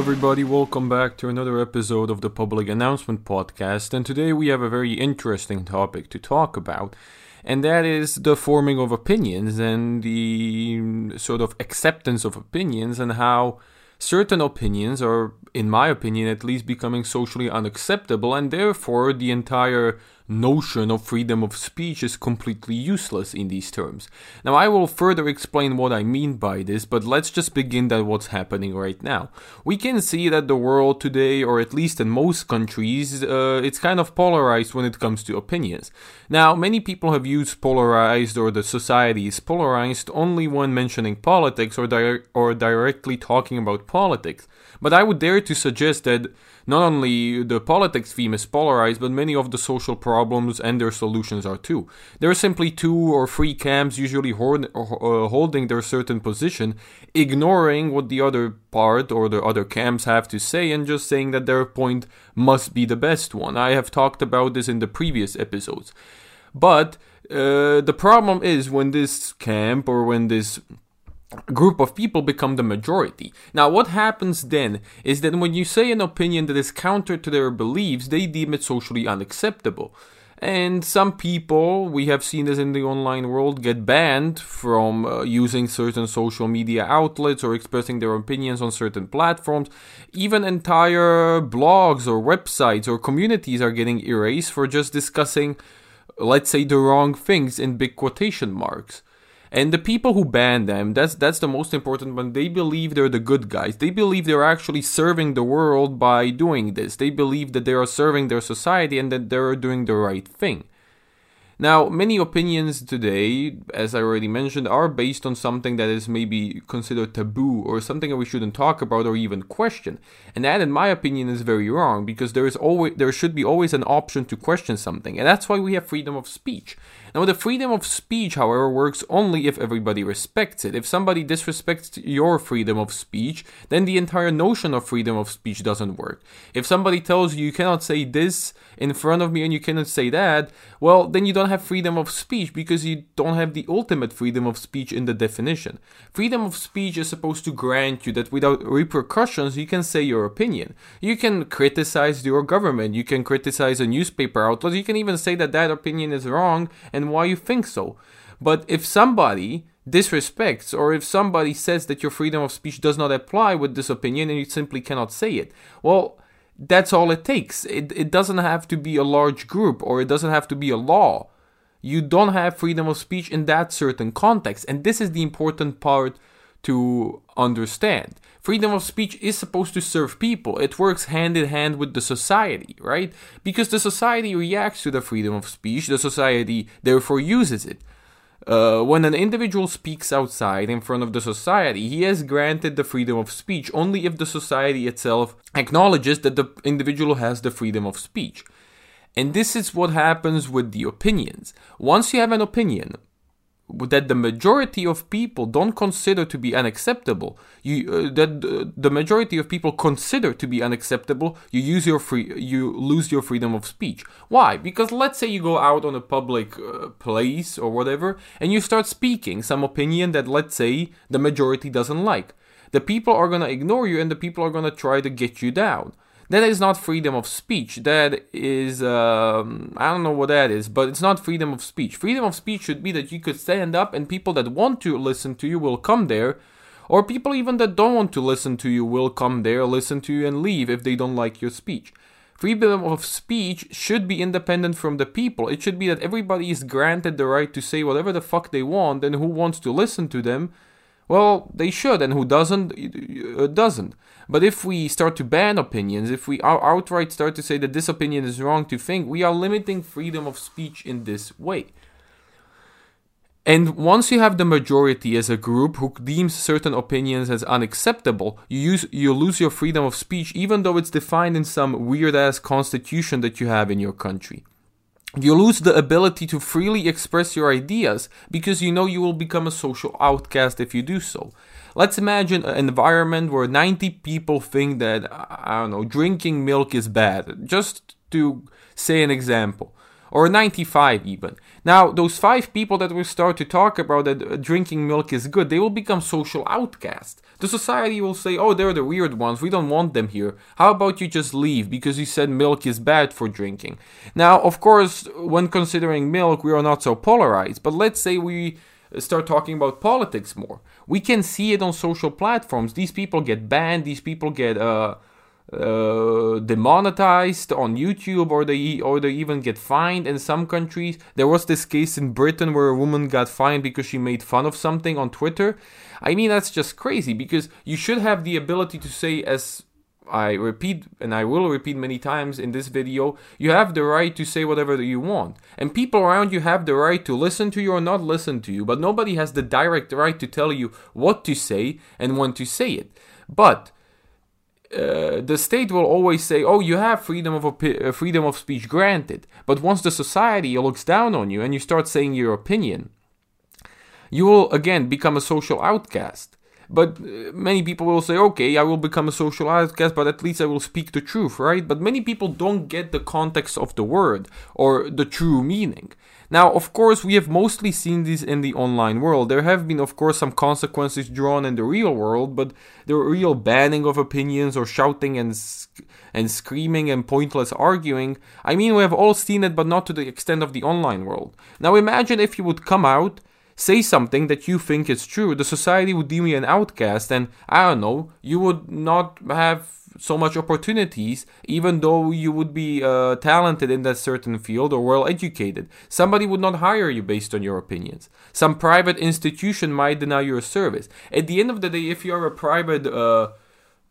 Everybody. Welcome back to another episode of the Public Announcement Podcast. And today we have a very interesting topic to talk about, and that is the forming of opinions and the sort of acceptance of opinions and how certain opinions are, in my opinion at least, becoming socially unacceptable, and therefore the entire notion of freedom of speech is completely useless in these terms. Now, I will further explain what I mean by this, but let's just begin at what's happening right now. We can see that the world today, or at least in most countries, uh, it's kind of polarized when it comes to opinions. Now, many people have used polarized or the society is polarized only when mentioning politics or, di- or directly talking about politics. But I would dare to suggest that not only the politics theme is polarized, but many of the social problems and their solutions are too. There are simply two or three camps usually hold, uh, holding their certain position, ignoring what the other part or the other camps have to say and just saying that their point must be the best one. I have talked about this in the previous episodes. But uh, the problem is when this camp or when this group of people become the majority. Now, what happens then is that when you say an opinion that is counter to their beliefs, they deem it socially unacceptable. And some people, we have seen this in the online world, get banned from uh, using certain social media outlets or expressing their opinions on certain platforms. Even entire blogs or websites or communities are getting erased for just discussing, let's say, the wrong things in big quotation marks. And the people who ban them, that's that's the most important one. They believe they're the good guys. They believe they're actually serving the world by doing this. They believe that they are serving their society and that they're doing the right thing. Now, many opinions today, as I already mentioned, are based on something that is maybe considered taboo or something that we shouldn't talk about or even question. And that, in my opinion, is very wrong because there is always there should be always an option to question something, and that's why we have freedom of speech. Now, the freedom of speech, however, works only if everybody respects it. If somebody disrespects your freedom of speech, then the entire notion of freedom of speech doesn't work. If somebody tells you you cannot say this in front of me and you cannot say that, well, then you don't have freedom of speech because you don't have the ultimate freedom of speech in the definition. Freedom of speech is supposed to grant you that without repercussions, you can say your opinion. You can criticize your government, you can criticize a newspaper outlet, you can even say that that opinion is wrong and why you think so. But if somebody disrespects or if somebody says that your freedom of speech does not apply with this opinion and you simply cannot say it, well, that's all it takes. It, it doesn't have to be a large group or it doesn't have to be a law. You don't have freedom of speech in that certain context. And this is the important part to understand. Freedom of speech is supposed to serve people. It works hand in hand with the society, right? Because the society reacts to the freedom of speech, the society therefore uses it. Uh, when an individual speaks outside in front of the society, he has granted the freedom of speech only if the society itself acknowledges that the individual has the freedom of speech. And this is what happens with the opinions. Once you have an opinion, that the majority of people don't consider to be unacceptable. You uh, that uh, the majority of people consider to be unacceptable you use your free you lose your freedom of speech. Why? Because let's say you go out on a public uh, place or whatever and you start speaking some opinion that let's say the majority doesn't like. The people are going to ignore you and the people are going to try to get you down that is not freedom of speech. That is, um, I don't know what that is, but it's not freedom of speech. Freedom of speech should be that you could stand up and people that want to listen to you will come there, or people even that don't want to listen to you will come there, listen to you, and leave if they don't like your speech. Freedom of speech should be independent from the people. It should be that everybody is granted the right to say whatever the fuck they want, and who wants to listen to them well, they should, and who doesn't, uh, doesn't. But if we start to ban opinions, if we outright start to say that this opinion is wrong to think, we are limiting freedom of speech in this way. And once you have the majority as a group who deems certain opinions as unacceptable, you use you lose your freedom of speech even though it's defined in some weird ass constitution that you have in your country you lose the ability to freely express your ideas because you know you will become a social outcast if you do so. Let's imagine an environment where 90 people think that, I don't know, drinking milk is bad. Just to say an example. Or 95 even. Now, those five people that will start to talk about that uh, drinking milk is good, they will become social outcasts. The society will say, oh, they're the weird ones, we don't want them here. How about you just leave because you said milk is bad for drinking? Now, of course, when considering milk, we are not so polarized, but let's say we start talking about politics more. We can see it on social platforms. These people get banned, these people get, uh, uh, demonetized on YouTube or they or they even get fined in some countries. There was this case in Britain where a woman got fined because she made fun of something on Twitter. I mean that's just crazy because you should have the ability to say as I repeat and I will repeat many times in this video, you have the right to say whatever you want. And people around you have the right to listen to you or not listen to you, but nobody has the direct right to tell you what to say and when to say it. But uh, the state will always say, "Oh, you have freedom of opi- uh, freedom of speech granted." But once the society looks down on you and you start saying your opinion, you will again become a social outcast. But uh, many people will say, "Okay, I will become a social outcast, but at least I will speak the truth, right?" But many people don't get the context of the word or the true meaning. Now, of course, we have mostly seen this in the online world. There have been, of course, some consequences drawn in the real world, but the real banning of opinions or shouting and and screaming and pointless arguing, I mean, we have all seen it, but not to the extent of the online world. Now, imagine if you would come out say something that you think is true, the society would deem you an outcast, and I don't know, you would not have so much opportunities, even though you would be uh, talented in that certain field or well educated. Somebody would not hire you based on your opinions. Some private institution might deny your service. At the end of the day, if you are a private uh,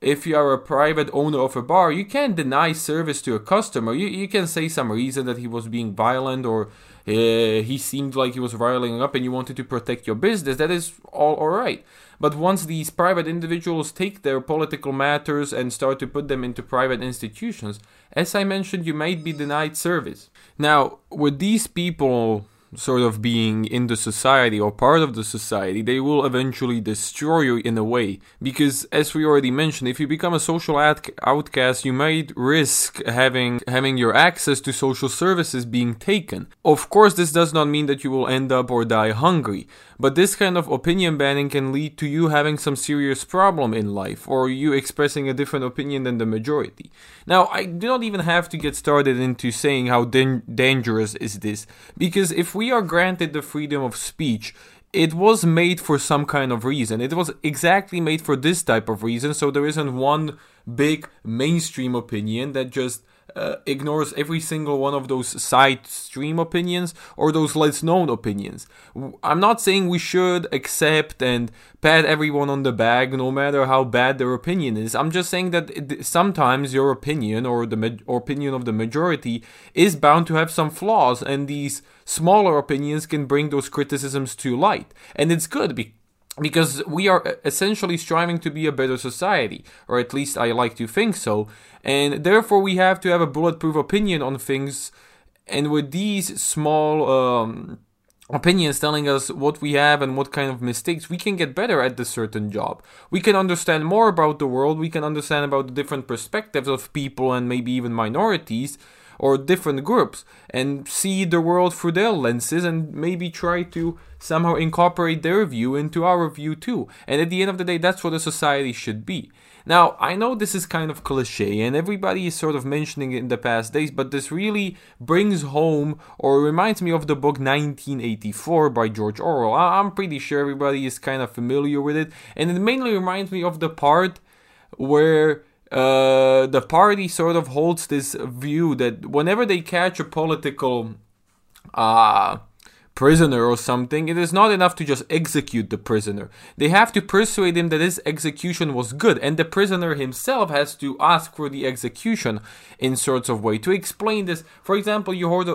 if you are a private owner of a bar, you can't deny service to a customer. You, you can say some reason that he was being violent or uh, he seemed like he was riling up and you wanted to protect your business. That is all alright. But once these private individuals take their political matters and start to put them into private institutions, as I mentioned, you might be denied service. Now, with these people sort of being in the society or part of the society, they will eventually destroy you in a way. Because, as we already mentioned, if you become a social outcast, you might risk having having your access to social services being taken. Of course, this does not mean that you will end up or die hungry, but this kind of opinion banning can lead to you having some serious problem in life or you expressing a different opinion than the majority. Now, I do not even have to get started into saying how dan- dangerous is this, because if we are granted the freedom of speech, it was made for some kind of reason. It was exactly made for this type of reason, so there isn't one big mainstream opinion that just uh, ignores every single one of those side stream opinions or those less known opinions. I'm not saying we should accept and pat everyone on the back no matter how bad their opinion is. I'm just saying that it, sometimes your opinion or the ma- opinion of the majority is bound to have some flaws and these smaller opinions can bring those criticisms to light. And it's good because because we are essentially striving to be a better society, or at least I like to think so, and therefore we have to have a bulletproof opinion on things. And with these small um, opinions telling us what we have and what kind of mistakes, we can get better at this certain job. We can understand more about the world, we can understand about the different perspectives of people and maybe even minorities or different groups and see the world through their lenses and maybe try to somehow incorporate their view into our view too. And at the end of the day, that's what a society should be. Now, I know this is kind of cliche and everybody is sort of mentioning it in the past days, but this really brings home or reminds me of the book 1984 by George Orwell. I'm pretty sure everybody is kind of familiar with it, and it mainly reminds me of the part where uh, the party sort of holds this view that whenever they catch a political uh, prisoner or something, it is not enough to just execute the prisoner. They have to persuade him that his execution was good, and the prisoner himself has to ask for the execution in sorts of way. To explain this, for example, you hold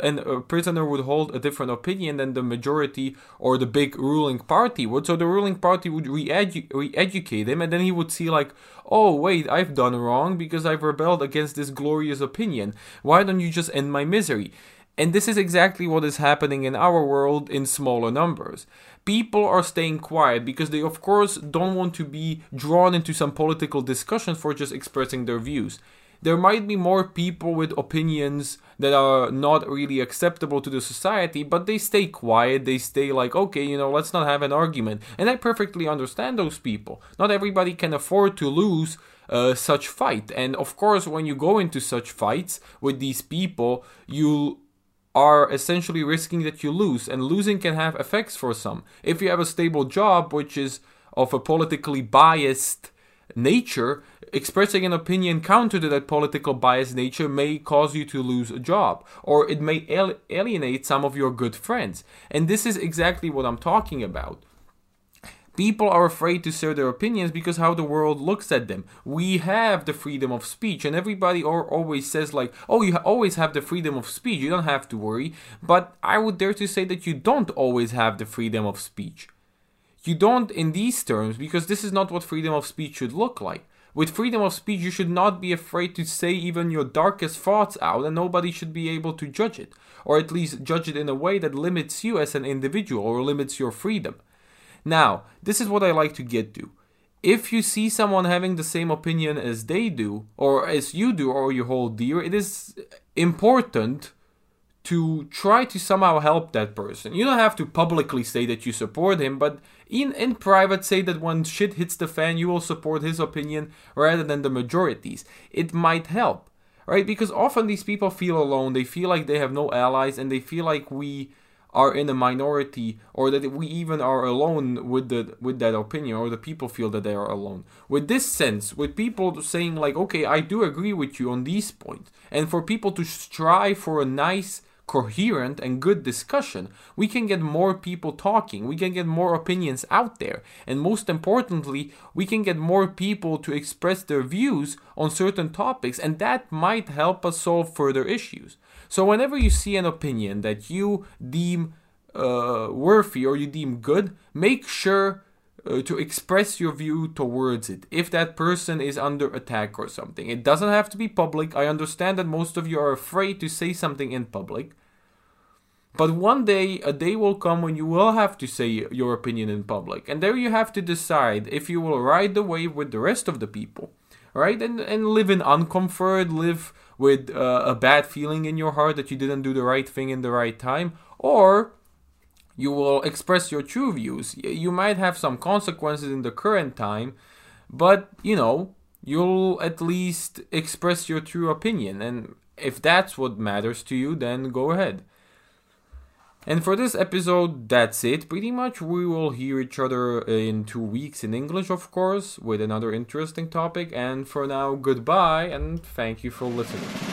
and a prisoner would hold a different opinion than the majority or the big ruling party would. So the ruling party would re-edu- educate him, and then he would see like, oh wait, I've done wrong because I've rebelled against this glorious opinion. Why don't you just end my misery? And this is exactly what is happening in our world in smaller numbers. People are staying quiet because they, of course, don't want to be drawn into some political discussion for just expressing their views. There might be more people with opinions that are not really acceptable to the society, but they stay quiet. They stay like, okay, you know, let's not have an argument. And I perfectly understand those people. Not everybody can afford to lose uh, such fight. And of course, when you go into such fights with these people, you are essentially risking that you lose, and losing can have effects for some. If you have a stable job, which is of a politically biased nature, expressing an opinion counter to that political bias nature may cause you to lose a job, or it may alienate some of your good friends. And this is exactly what I'm talking about. People are afraid to share their opinions because how the world looks at them. We have the freedom of speech, and everybody or always says like, "Oh, you always have the freedom of speech. You don't have to worry." But I would dare to say that you don't always have the freedom of speech. You don't in these terms because this is not what freedom of speech should look like. With freedom of speech, you should not be afraid to say even your darkest thoughts out, and nobody should be able to judge it, or at least judge it in a way that limits you as an individual or limits your freedom. Now, this is what I like to get to. If you see someone having the same opinion as they do, or as you do, or you hold dear, it is important to try to somehow help that person. You don't have to publicly say that you support him, but in, in private say that when shit hits the fan, you will support his opinion rather than the majorities. It might help, right? Because often these people feel alone, they feel like they have no allies, and they feel like we are in a minority or that we even are alone with the with that opinion or the people feel that they are alone with this sense with people saying like okay i do agree with you on these points and for people to strive for a nice coherent and good discussion, we can get more people talking, we can get more opinions out there, and most importantly, we can get more people to express their views on certain topics, and that might help us solve further issues. So, whenever you see an opinion that you deem uh, worthy or you deem good, make sure uh, to express your view towards it if that person is under attack or something. It doesn't have to be public. I understand that most of you are afraid to say something in public. But one day, a day will come when you will have to say your opinion in public. And there you have to decide if you will ride the wave with the rest of the people, right? And, and live in uncomfort, live with uh, a bad feeling in your heart that you didn't do the right thing in the right time, or you will express your true views. You might have some consequences in the current time, but you know, you'll at least express your true opinion. And if that's what matters to you, then go ahead. And for this episode, that's it. Pretty much, we will hear each other in two weeks in English, of course, with another interesting topic. And for now, goodbye and thank you for listening.